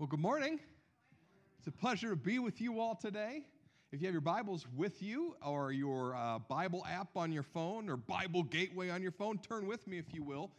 Well, good morning. It's a pleasure to be with you all today. If you have your Bibles with you or your uh, Bible app on your phone or Bible Gateway on your phone, turn with me, if you will,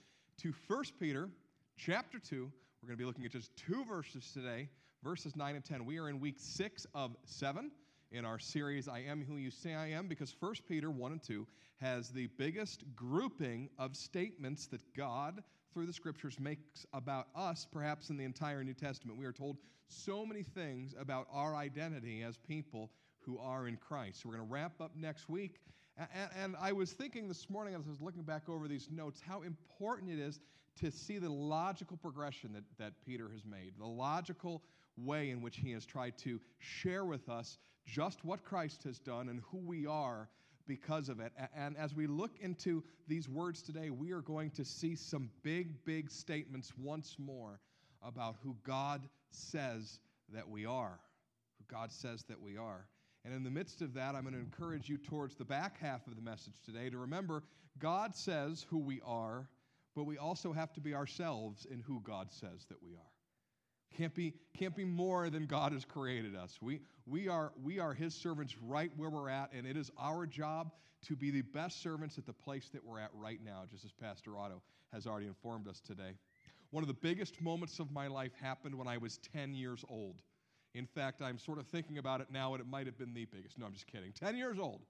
to 1 Peter chapter 2. We're going to be looking at just two verses today, verses 9 and 10. We are in week 6 of 7 in our series, I Am Who You Say I Am, because 1 Peter 1 and 2 has the biggest grouping of statements that God through the scriptures makes about us, perhaps in the entire New Testament. We are told so many things about our identity as people who are in Christ. So we're going to wrap up next week. And, and, I was thinking this morning as I was looking back over these notes how important it is to see the logical progression that, that Peter has made, the logical way in which he has tried to share with us just what Christ has done and who we are because of it. And as we look into these words today, we are going to see some big, big statements once more about who God says that we are. Who God says that we are. And in the midst of that, I'm going to encourage you towards the back half of the message today to remember God says who we are, but we also have to be ourselves in who God says that we are. Can't be, can't be more than God has created us. We, we, are, we are His servants right where we're at, and it is our job to be the best servants at the place that we're at right now, just as Pastor Otto has already informed us today. One of the biggest moments of my life happened when I was 10 years old. In fact, I'm sort of thinking about it now, and it might have been the biggest. No, I'm just kidding. 10 years old.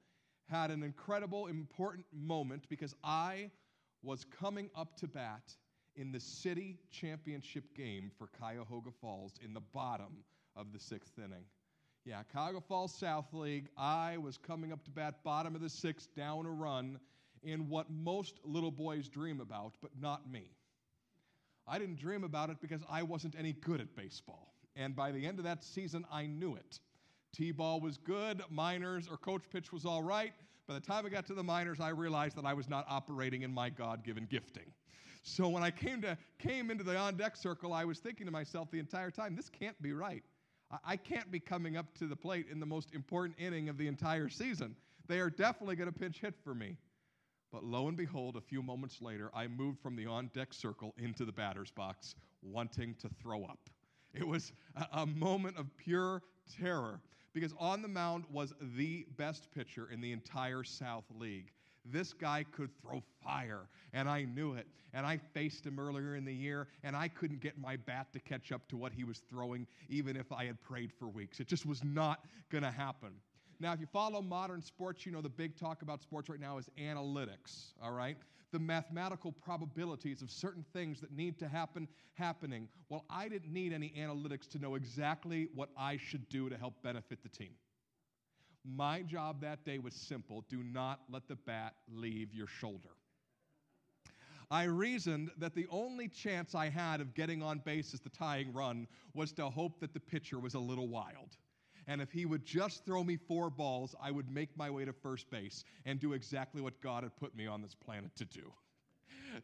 Had an incredible, important moment because I was coming up to bat in the city championship game for Cuyahoga Falls in the bottom of the sixth inning. Yeah, Cuyahoga Falls South League. I was coming up to bat, bottom of the sixth, down a run in what most little boys dream about, but not me. I didn't dream about it because I wasn't any good at baseball. And by the end of that season, I knew it. T ball was good, minors or coach pitch was all right. By the time I got to the minors, I realized that I was not operating in my God given gifting. So when I came, to, came into the on deck circle, I was thinking to myself the entire time, this can't be right. I, can't be coming up to the plate in the most important inning of the entire season. They are definitely going to pinch hit for me. But lo and behold, a few moments later, I moved from the on deck circle into the batter's box, wanting to throw up. It was a, a, moment of pure terror because on the mound was the best pitcher in the entire South League. This guy could throw fire, and I knew it. And I faced him earlier in the year, and I couldn't get my bat to catch up to what he was throwing, even if I had prayed for weeks. It just was not going to happen. Now, if you follow modern sports, you know the big talk about sports right now is analytics, all right? The mathematical probabilities of certain things that need to happen happening. Well, I didn't need any analytics to know exactly what I should do to help benefit the team. My job that day was simple do not let the bat leave your shoulder. I reasoned that the only chance I had of getting on base as the tying run was to hope that the pitcher was a little wild. And if he would just throw me four balls, I would make my way to first base and do exactly what God had put me on this planet to do.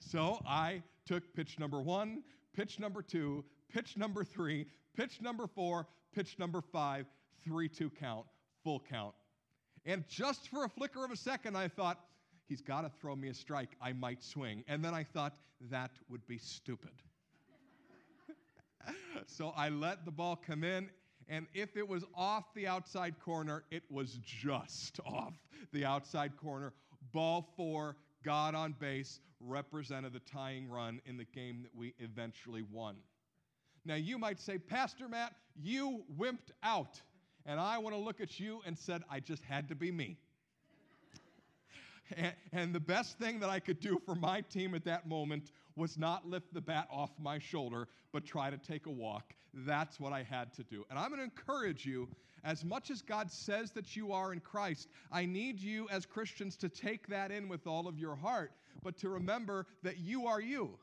So I took pitch number one, pitch number two, pitch number three, pitch number four, pitch number five, 3 2 count full count. And just for a flicker of a second, I thought, he's got to throw me a strike. I might swing. And then I thought, that would be stupid. so I let the ball come in, and if it was off the outside corner, it was just off the outside corner. Ball four, God on base, represented the tying run in the game that we eventually won. Now, you might say, Pastor Matt, you wimped out and I want to look at you and said, I just had to be me. and, and the best thing that I could do for my team at that moment was not lift the bat off my shoulder, but try to take a walk. That's what I had to do. And I'm going to encourage you, as much as God says that you are in Christ, I need you as Christians to take that in with all of your heart, but to remember that you are you.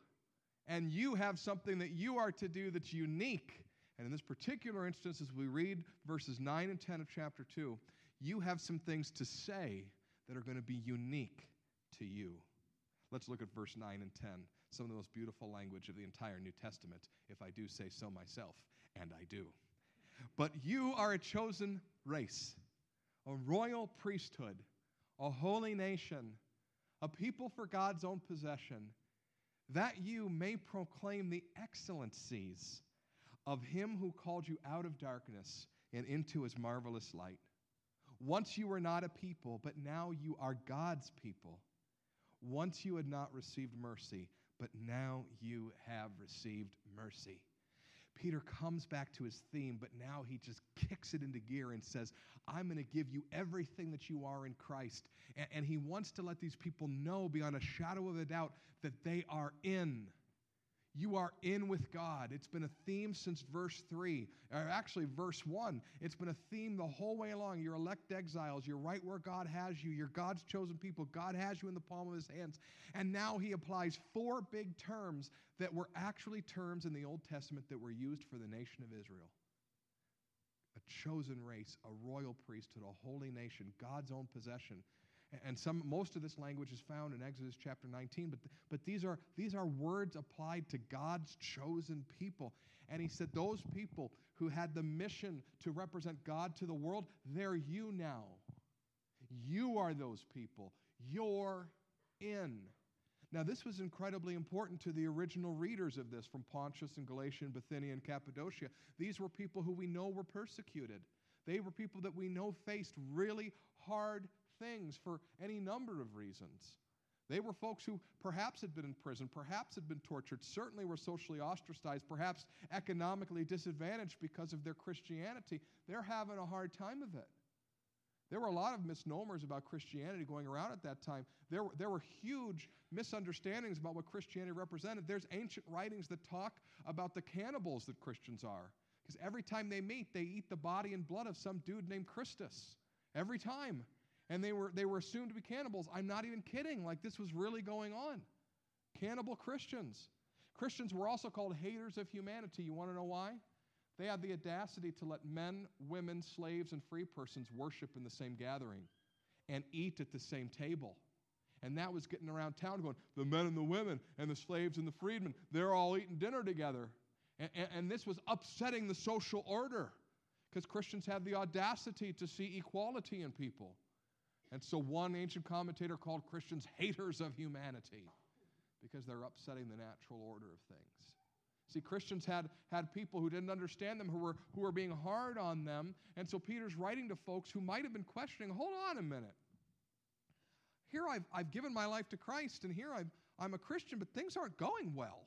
And you have something that you are to do that's unique and in this particular instance, as we read verses 9 and 10 of chapter 2, you have some things to say that are going to be unique to you. Let's look at verse 9 and 10, some of the most beautiful language of the entire New Testament, if I do say so myself, and I do. But you are a chosen race, a royal priesthood, a holy nation, a people for God's own possession, that you may proclaim the excellencies of him who called you out of darkness and into his marvelous light. Once you were not a people, but now you are God's people. Once you had not received mercy, but now you have received mercy. Peter comes back to his theme, but now he just kicks it into gear and says, I'm going to give you everything that you are in Christ. And, and, he wants to let these people know beyond a shadow of a doubt that they are in. You are in with God. It's been a theme since verse 3, or actually verse 1. It's been a theme the whole way along. You're elect exiles. You're right where God has you. You're God's chosen people. God has you in the palm of his hands. And now he applies four big terms that were actually terms in the Old Testament that were used for the nation of Israel a chosen race, a royal priesthood, a holy nation, God's own possession. And some, most of this language is found in Exodus chapter 19, but, but these, are, these are words applied to God's chosen people. And he said, Those people who had the mission to represent God to the world, they're you now. You are those people. You're in. Now, this was incredibly important to the original readers of this from Pontus and Galatia and Bithynia and Cappadocia. These were people who we know were persecuted. They were people that we know faced really hard things for any number of reasons. They were folks who perhaps had been in prison, perhaps had been tortured, certainly were socially ostracized, perhaps economically disadvantaged because of their Christianity. They're having a hard time of it. There were a lot of misnomers about Christianity going around at that time. There were, there were huge misunderstandings about what Christianity represented. There's ancient writings that talk about the cannibals that Christians are. Because every time they meet, they eat the body and blood of some dude named Christus. Every time and they were, they were assumed to be cannibals. I'm not even kidding. Like, this was really going on. Cannibal Christians. Christians were also called haters of humanity. You want to know why? They had the audacity to let men, women, slaves, and free persons worship in the same gathering and eat at the same table. And that was getting around town going, the men and the women and the slaves and the freedmen, they're all eating dinner together. And, and, and this was upsetting the social order because Christians had the audacity to see equality in people. And so one ancient commentator called Christians haters of humanity because they're upsetting the natural order of things. See, Christians had, had people who didn't understand them, who were, who were being hard on them. And so Peter's writing to folks who might have been questioning hold on a minute. Here I've, I've given my life to Christ, and here I'm, I'm a Christian, but things aren't going well.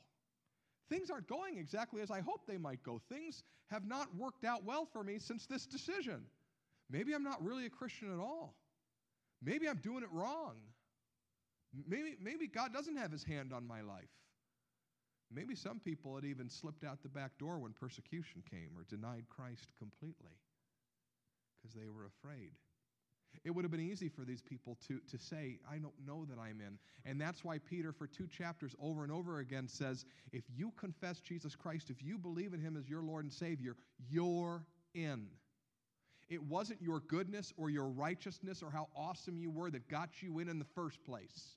Things aren't going exactly as I hope they might go. Things have not worked out well for me since this decision. Maybe I'm not really a Christian at all. Maybe I'm doing it wrong. Maybe, maybe God doesn't have his hand on my life. Maybe some people had even slipped out the back door when persecution came or denied Christ completely because they were afraid. It would have been easy for these people to, to say, I don't know that I'm in. And that's why Peter, for two chapters over and over again, says, if you confess Jesus Christ, if you believe in him as your Lord and Savior, you're in. It wasn't your goodness or your righteousness or how awesome you were that got you in in the first place.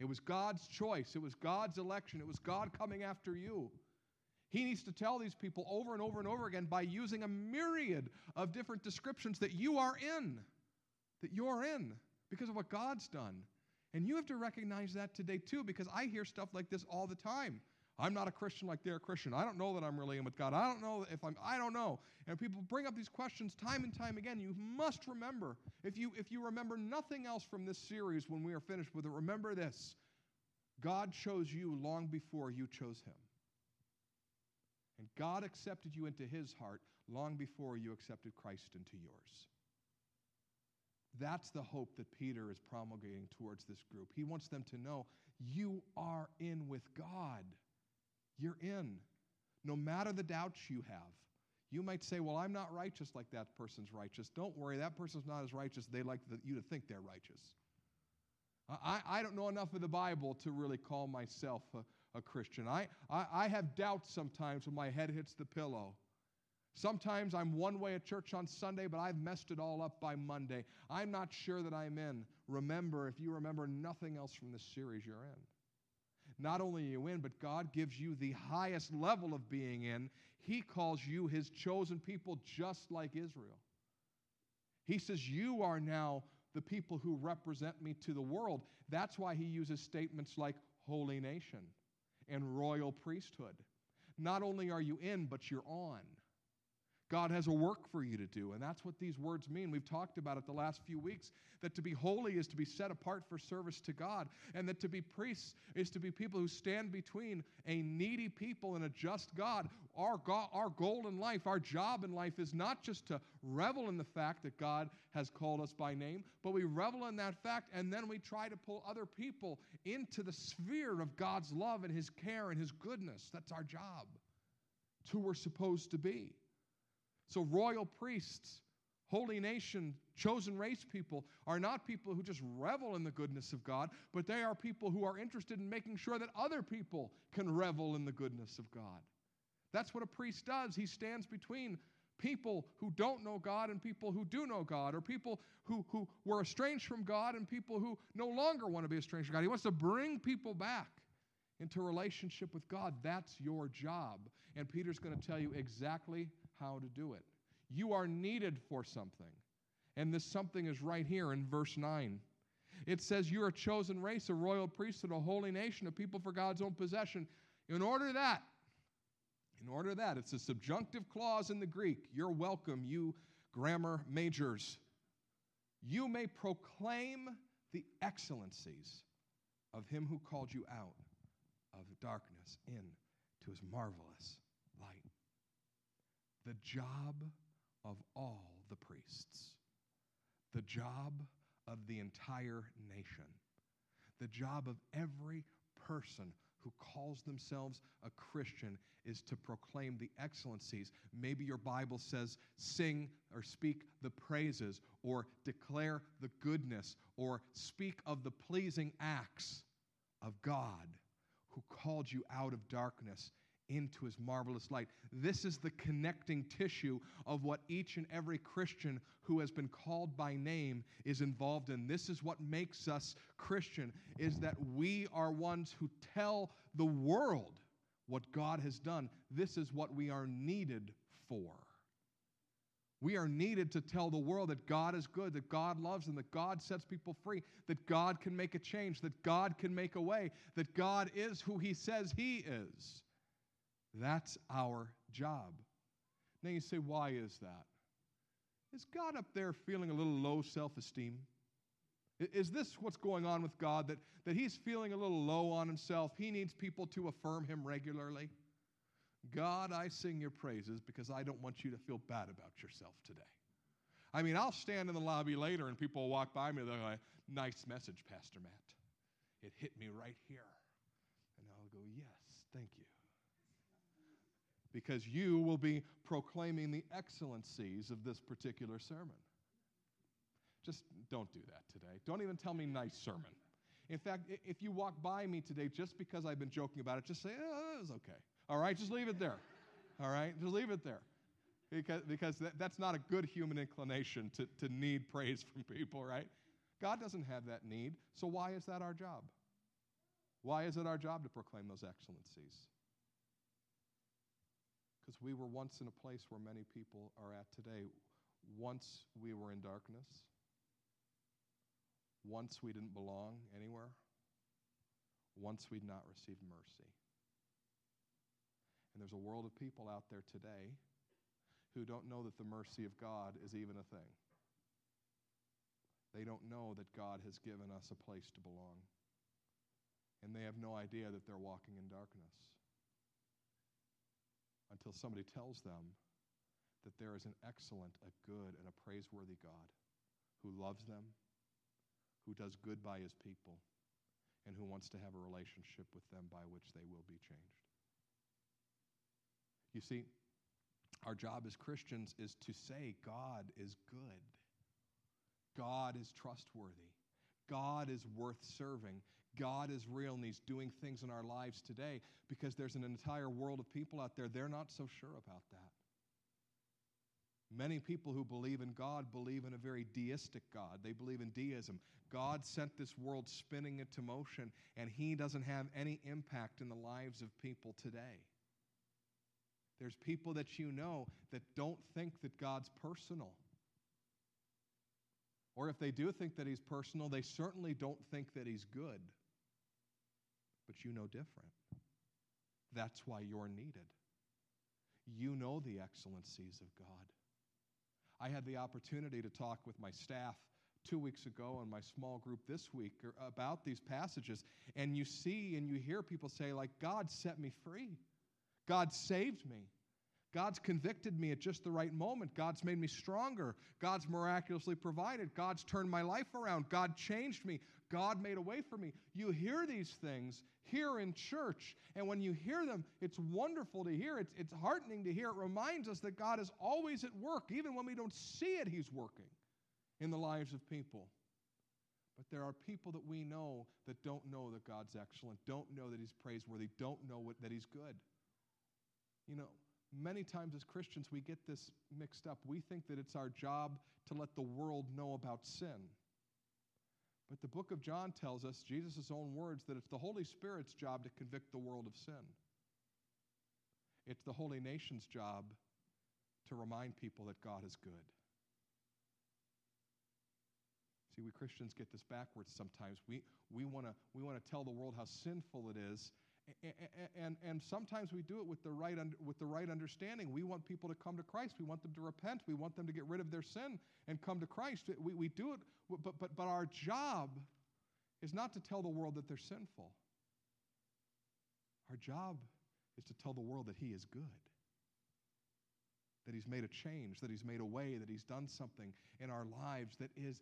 It was God's choice, it was God's election, it was God coming after you. He needs to tell these people over and over and over again by using a myriad of different descriptions that you are in, that you're in because of what God's done. And you have to recognize that today too, because I hear stuff like this all the time. I'm not a Christian like they're a Christian. I don't know that I'm really in with God. I don't know if I'm, I don't know. And people bring up these questions time and time again. You must remember, if you, if you remember nothing else from this series when we are finished with it, remember this God chose you long before you chose him. And God accepted you into his heart long before you accepted Christ into yours. That's the hope that Peter is promulgating towards this group. He wants them to know you are in with God. You're in. No matter the doubts you have. You might say, Well, I'm not righteous like that person's righteous. Don't worry, that person's not as righteous. They like you to think they're righteous. I, I don't know enough of the Bible to really call myself a, a Christian. I, I, I have doubts sometimes when my head hits the pillow. Sometimes I'm one way at church on Sunday, but I've messed it all up by Monday. I'm not sure that I'm in. Remember, if you remember nothing else from this series, you're in. Not only are you in, but God gives you the highest level of being in. He calls you his chosen people, just like Israel. He says, You are now the people who represent me to the world. That's why he uses statements like holy nation and royal priesthood. not only are you in, but you're on. God has a work for you to do, and that's what these words mean. We've talked about it the last few weeks that to be holy is to be set apart for service to God, and that to be priests is to be people who stand between a needy people and a just God. Our, God, our goal in life, our job in life is not just to revel in the fact that God has called us by name, but we revel in that fact, and then we try to pull other people into the sphere of God's love and His care and His goodness. That's our job. It's who we're supposed to be. So, royal priests, holy nation, chosen race people are not people who just revel in the goodness of God, but they are people who are interested in making sure that other people can revel in the goodness of God. That's what a priest does. He stands between people who don't know God and people who do know God, or people who, who were estranged from God and people who no longer want to be estranged from God. He wants to bring people back into relationship with God. That's your job. And Peter's going to tell you exactly how to do it. You are needed for something. And this something is right here in verse 9. It says, You're a chosen race, a royal priesthood, a holy nation, a people for God's own possession. In order that, in order that, it's a subjunctive clause in the Greek. You're welcome, you grammar majors. You may proclaim the excellencies of him who called you out of darkness into his marvelous the job of all the priests, the job of the entire nation, the job of every person who calls themselves a Christian is to proclaim the excellencies. Maybe your Bible says sing or speak the praises or declare the goodness or speak of the pleasing acts of God who called you out of darkness into his marvelous light. This is the connecting tissue of what each and every Christian who has been called by name is involved in. This is what makes us Christian is that we are ones who tell the world what God has done. This is what we are needed for. We are needed to tell the world that God is good, that God loves them, that God sets people free, that God can make a change, that God can make a way, that God is who He says He is. That's our job. Now you say, why is that? Is God up there feeling a little low self esteem? Is this what's going on with God? That, that he's feeling a little low on himself? He needs people to affirm him regularly? God, I sing your praises because I don't want you to feel bad about yourself today. I mean, I'll stand in the lobby later and people will walk by me and they'll go, Nice message, Pastor Matt. It hit me right here. And I'll go, Yes, thank you because you will be proclaiming the excellencies of this particular sermon. Just don't do that today. Don't even tell me nice sermon. In fact, if you walk by me today just because I've been joking about it, just say, oh, it was okay. All right, just leave it there. All right, just leave it there. Because, because that, that's not a good human inclination to, to need praise from people, right? God doesn't have that need, so why is that our job? Why is it our job to proclaim those excellencies? Because we were once in a place where many people are at today. Once we were in darkness. Once we didn't belong anywhere. Once we'd not received mercy. And there's a world of people out there today who don't know that the mercy of God is even a thing. They don't know that God has given us a place to belong. And they have no idea that they're walking in darkness until somebody tells them that there is an excellent, a good, and a praiseworthy God who loves them, who does good by his people, and who wants to have a relationship with them by which they will be changed. You see, our job as Christians is to say God is good. God is trustworthy. God is worth serving. God is real and He's doing things in our lives today because there's an entire world of people out there, they're not so sure about that. Many people who believe in God believe in a very deistic God. They believe in deism. God sent this world spinning into motion, and He doesn't have any impact in the lives of people today. There's people that you know that don't think that God's personal. Or if they do think that He's personal, they certainly don't think that He's good but you know different. That's why you're needed. you know the excellencies of God. I had the opportunity to talk with my staff two weeks ago and my small group this week er, about these passages, and you see and you hear people say, like, God set me free, God saved me. God's convicted me at just the right moment. God's made me stronger. God's miraculously provided. God's turned my life around. God changed me. God made a way for me. You hear these things here in church, and when you hear them, it's wonderful to hear. It's, it's heartening to hear. It reminds us that God is always at work. Even when we don't see it, He's working in the lives of people. But there are people that we know that don't know that God's excellent, don't know that He's praiseworthy, don't know what, that He's good. You know, many times as Christians, we get this mixed up. We think that it's our job to let the world know about sin. But the book of John tells us, Jesus' own words, that it's the Holy Spirit's job to convict the world of sin. It's the holy nation's job to remind people that God is good. See, we Christians get this backwards sometimes. We, we want to we wanna tell the world how sinful it is, and, and, and sometimes we do it with the, right un, with the right understanding. We want people to come to Christ. We want them to repent. We want them to get rid of their sin and come to Christ. We, we do it, but, but, but our job is not to tell the world that they're sinful. Our job is to tell the world that He is good, that He's made a change, that He's made a way, that He's done something in our lives that is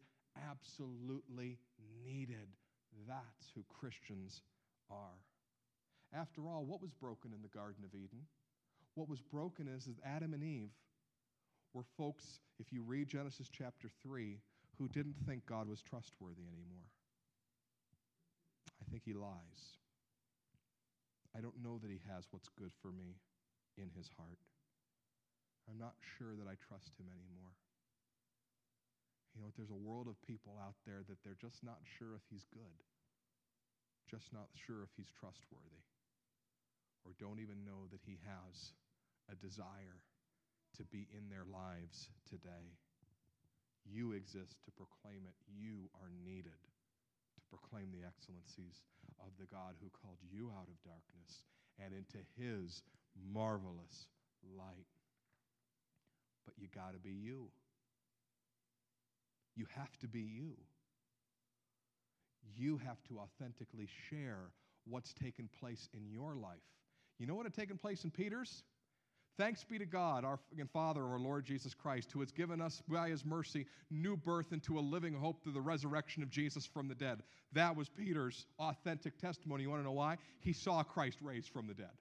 absolutely needed. That's who Christians are. After all, what was broken in the Garden of Eden? What was broken is that Adam and Eve were folks, if you read Genesis chapter 3, who didn't think God was trustworthy anymore. I think he lies. I don't know that he has what's good for me in his heart. I'm not sure that I trust him anymore. You know, there's a world of people out there that they're just not sure if he's good, just not sure if he's trustworthy, or don't even know that he has a desire to be in their lives today. You exist to proclaim it. You are needed to proclaim the excellencies of the God who called you out of darkness and into his marvelous light. But you got to be you. You have to be you. You have to authentically share what's taken place in your life. You know what had taken place in Peter's? Thanks be to God, our Father, our Lord Jesus Christ, who has given us by his mercy new birth into a living hope through the resurrection of Jesus from the dead. That was Peter's authentic testimony. You want to know why? He saw Christ raised from the dead.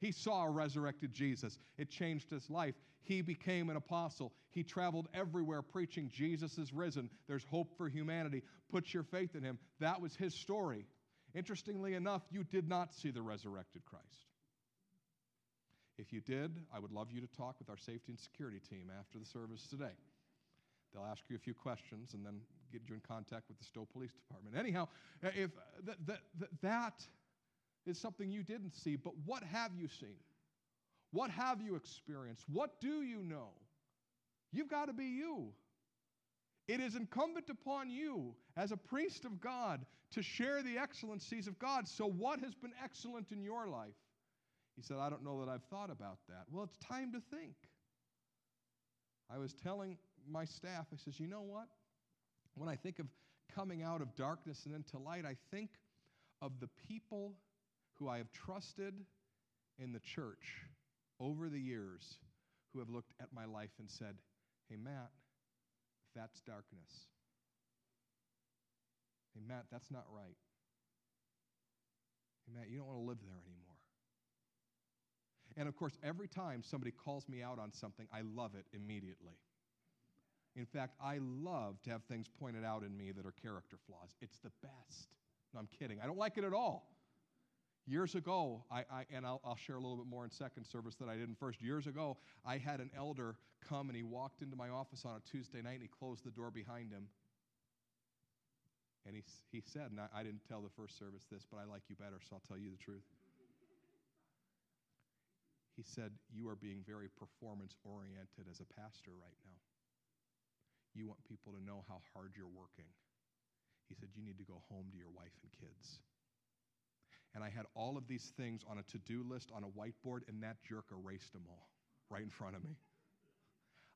He saw a resurrected Jesus. It changed his life. He became an apostle. He traveled everywhere preaching Jesus is risen. There's hope for humanity. Put your faith in him. That was his story. Interestingly enough, you did not see the resurrected Christ. If you did, I would love you to talk with our safety and security team after the service today. They'll ask you a few questions and then get you in contact with the Stow Police Department. Anyhow, uh, if uh, th- th- th- that is something you didn't see, but what have you seen? What have you experienced? What do you know? You've got to be you. It is incumbent upon you as a priest of God to share the excellencies of God. So, what has been excellent in your life? He said, I don't know that I've thought about that. Well, it's time to think. I was telling my staff, I says, you know what? When I think of coming out of darkness and into light, I think of the people who I have trusted in the church over the years who have looked at my life and said, Hey, Matt, that's darkness. Hey, Matt, that's not right. Hey, Matt, you don't want to live there anymore. And of course, every time somebody calls me out on something, I love it immediately. In fact, I love to have things pointed out in me that are character flaws. It's the best. No, I'm kidding. I don't like it at all. Years ago, I, I and I'll, I'll, share a little bit more in second service than I did in first. Years ago, I had an elder come and he walked into my office on a Tuesday night and he closed the door behind him. And he, he said, and I, I didn't tell the first service this, but I like you better, so I'll tell you the truth. He said, You are being very performance oriented as a pastor right now. You want people to know how hard you're working. He said, You need to go home to your wife and kids. and I had all of these things on a to do list on a whiteboard, and that jerk erased them all right in front of me.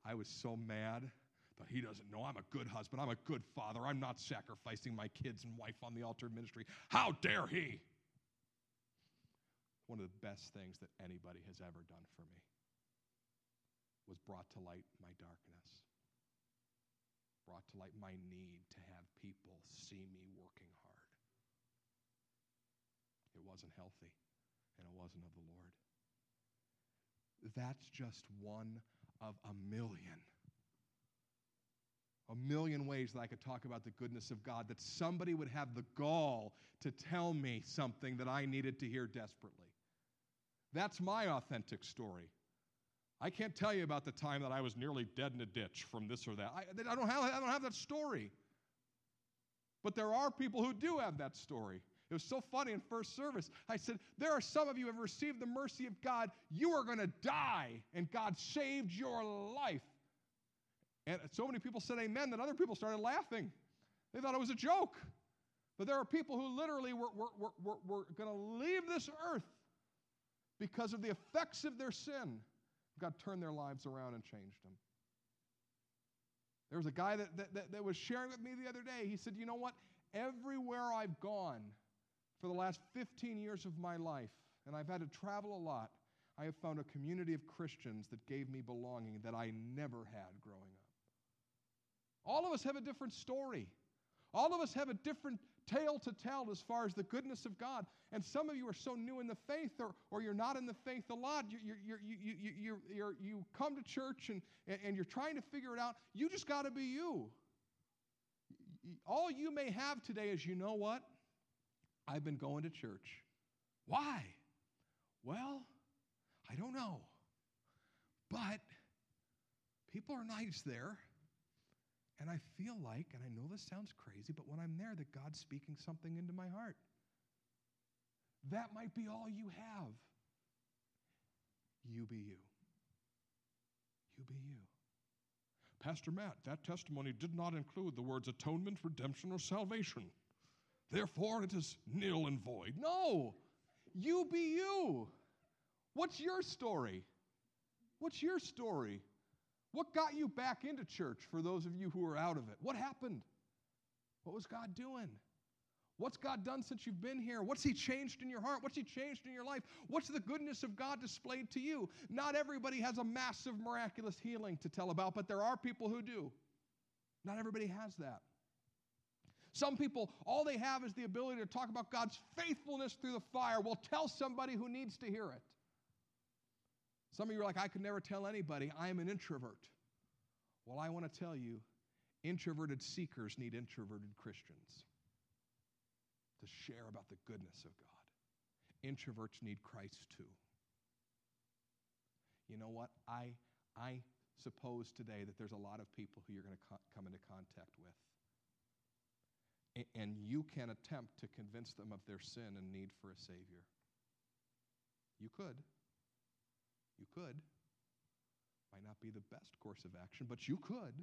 I was so mad that he doesn't know I'm a good husband. I'm a good father. I'm not sacrificing my kids and wife on the altar of ministry. How dare he? One of the best things that anybody has ever done for me was brought to light my darkness, brought to light my need to have people see me working hard. It wasn't healthy, and it wasn't of the Lord. That's just one of a million. A million ways that I could talk about the goodness of God, that somebody would have the gall to tell me something that I needed to hear desperately. That's my authentic story. I can't tell you about the time that I was nearly dead in a ditch from this or that. I, I, don't, have, I don't have that story. But there are people who do have that story. It was so funny in first service. I said, There are some of you who have received the mercy of God. You are going to die, and God saved your life. And so many people said amen that other people started laughing. They thought it was a joke. But there are people who literally were, were, were, were, going to leave this earth because of the effects of their sin. God turned their lives around and changed them. There was a guy that, that, that, that was sharing with me the other day. He said, You know what? Everywhere I've gone for the last 15 years of my life, and I've had to travel a lot, I have found a community of Christians that gave me belonging that I never had growing up. All of us have a different story. All of us have a different tale to tell as far as the goodness of God. And some of you are so new in the faith, or, or you're not in the faith a lot. You, you, you, you, you, you, you come to church and, and you're trying to figure it out. You just got to be you. All you may have today is you know what? I've been going to church. Why? Well, I don't know. But people are nice there. And I feel like, and I know this sounds crazy, but when I'm there, that God's speaking something into my heart. That might be all you have. You be you. You be you. Pastor Matt, that testimony did not include the words atonement, redemption, or salvation. Therefore, it is nil and void. No, you be you. What's your story? What's your story? What got you back into church for those of you who are out of it? What happened? What was God doing? What's God done since you've been here? What's He changed in your heart? What's He changed in your life? What's the goodness of God displayed to you? Not everybody has a massive, miraculous healing to tell about, but there are people who do. Not everybody has that. Some people, all they have is the ability to talk about God's faithfulness through the fire. Well, tell somebody who needs to hear it. Some of you are like, I could never tell anybody. I am an introvert. Well, I want to tell you, introverted seekers need introverted Christians to share about the goodness of God. Introverts need Christ too. You know what? I, I suppose today that there's a lot of people who you're going to co- come into contact with. A- and you can attempt to convince them of their sin and need for a Savior. You could. You could. Might not be the best course of action, but you could.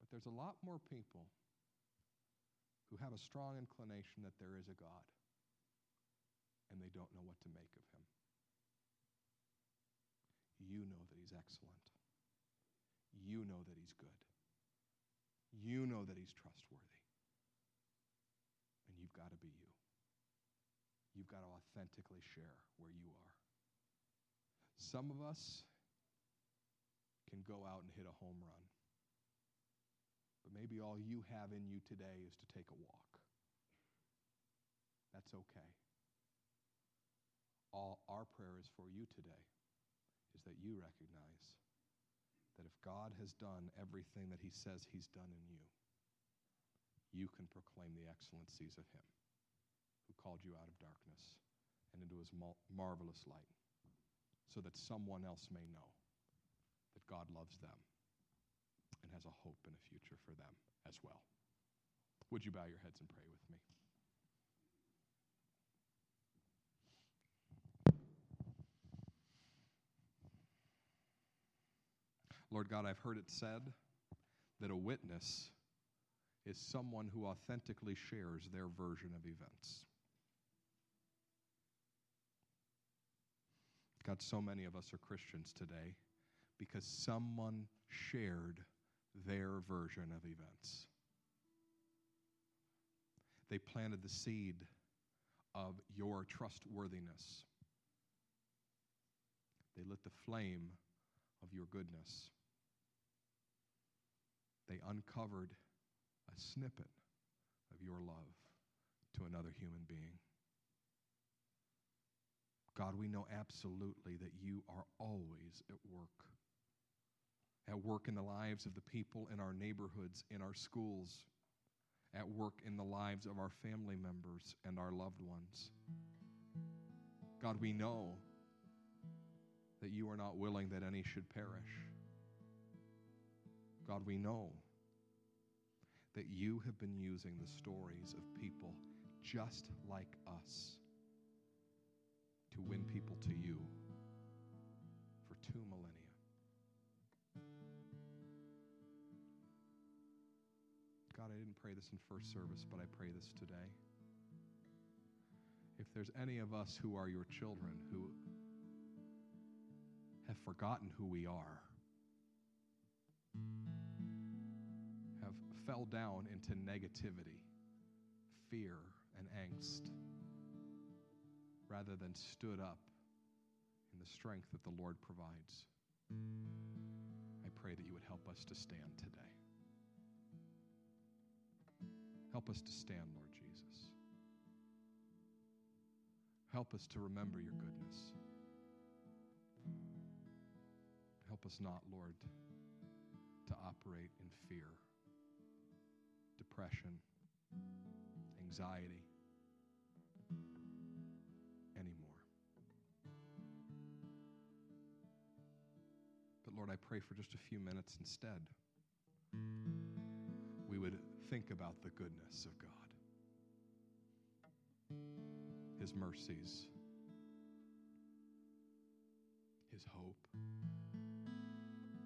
But there's a lot more people who have a strong inclination that there is a God, and they don't know what to make of him. You know that he's excellent. You know that he's good. You know that he's trustworthy. And you've got to be you. You've got to authentically share where you are. Some of us can go out and hit a home run. But maybe all you have in you today is to take a walk. That's okay. All our prayer is for you today is that you recognize that if God has done everything that he says he's done in you, you can proclaim the excellencies of him who called you out of darkness and into his marvelous light so that someone else may know that God loves them and has a hope and a future for them as well. Would you bow your heads and pray with me? Lord God, I've heard it said that a witness is someone who authentically shares their version of events. God, so many of us are Christians today because someone shared their version of events. They planted the seed of your trustworthiness. They lit the flame of your goodness. They uncovered a snippet of your love to another human being. God, we know absolutely that you are always at work. At work in the lives of the people in our neighborhoods, in our schools, at work in the lives of our family members and our loved ones. God, we know that you are not willing that any should perish. God, we know that you have been using the stories of people just like us to win people to you for two millennia. God, I didn't pray this in first service, but I pray this today. If there's any of us who are your children who have forgotten who we are, have fell down into negativity, fear, and angst, rather than stood up in the strength that the Lord provides, I pray that you would help us to stand today. Help us to stand, Lord Jesus. Help us to remember your goodness. Help us not, Lord, to operate in fear, depression, anxiety Lord, I pray for just a few minutes instead. We would think about the goodness of God, His mercies, His hope,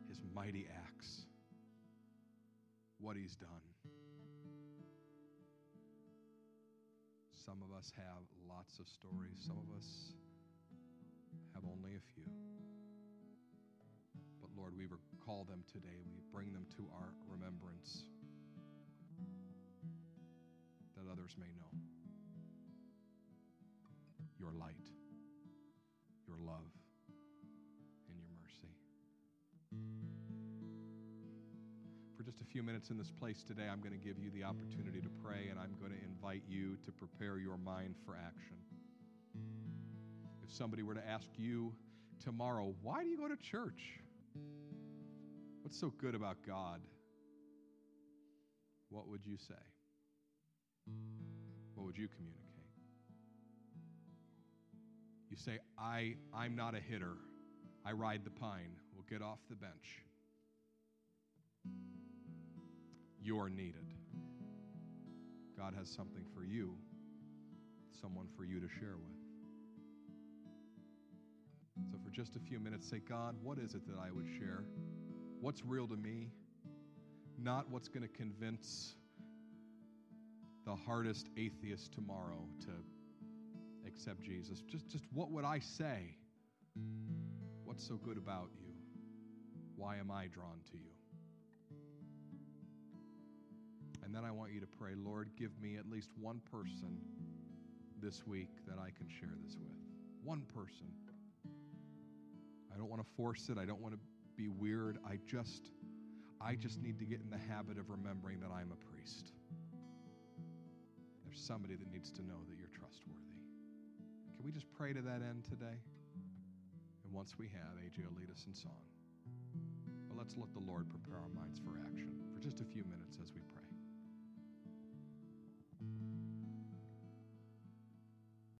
His mighty acts, what He's done. Some of us have lots of stories, some of us have only a few. Lord, we recall them today. We bring them to our remembrance that others may know your light, your love, and your mercy. For just a few minutes in this place today, I'm going to give you the opportunity to pray, and I'm going to invite you to prepare your mind for action. If somebody were to ask you tomorrow, why do you go to church? What's so good about God? What would you say? What would you communicate? You say, I, I'm not a hitter. I ride the pine. We'll get off the bench. You're needed. God has something for you, someone for you to share with. So, for just a few minutes, say, God, what is it that I would share? What's real to me? Not what's going to convince the hardest atheist tomorrow to accept Jesus. Just, just what would I say? What's so good about you? Why am I drawn to you? And then I want you to pray, Lord, give me at least one person this week that I can share this with. One person. I don't want to force it. I don't want to be weird. I just I just need to get in the habit of remembering that I'm a priest. There's somebody that needs to know that you're trustworthy. Can we just pray to that end today? And once we have, AJ will lead us in song. But let's let the Lord prepare our minds for action for just a few minutes.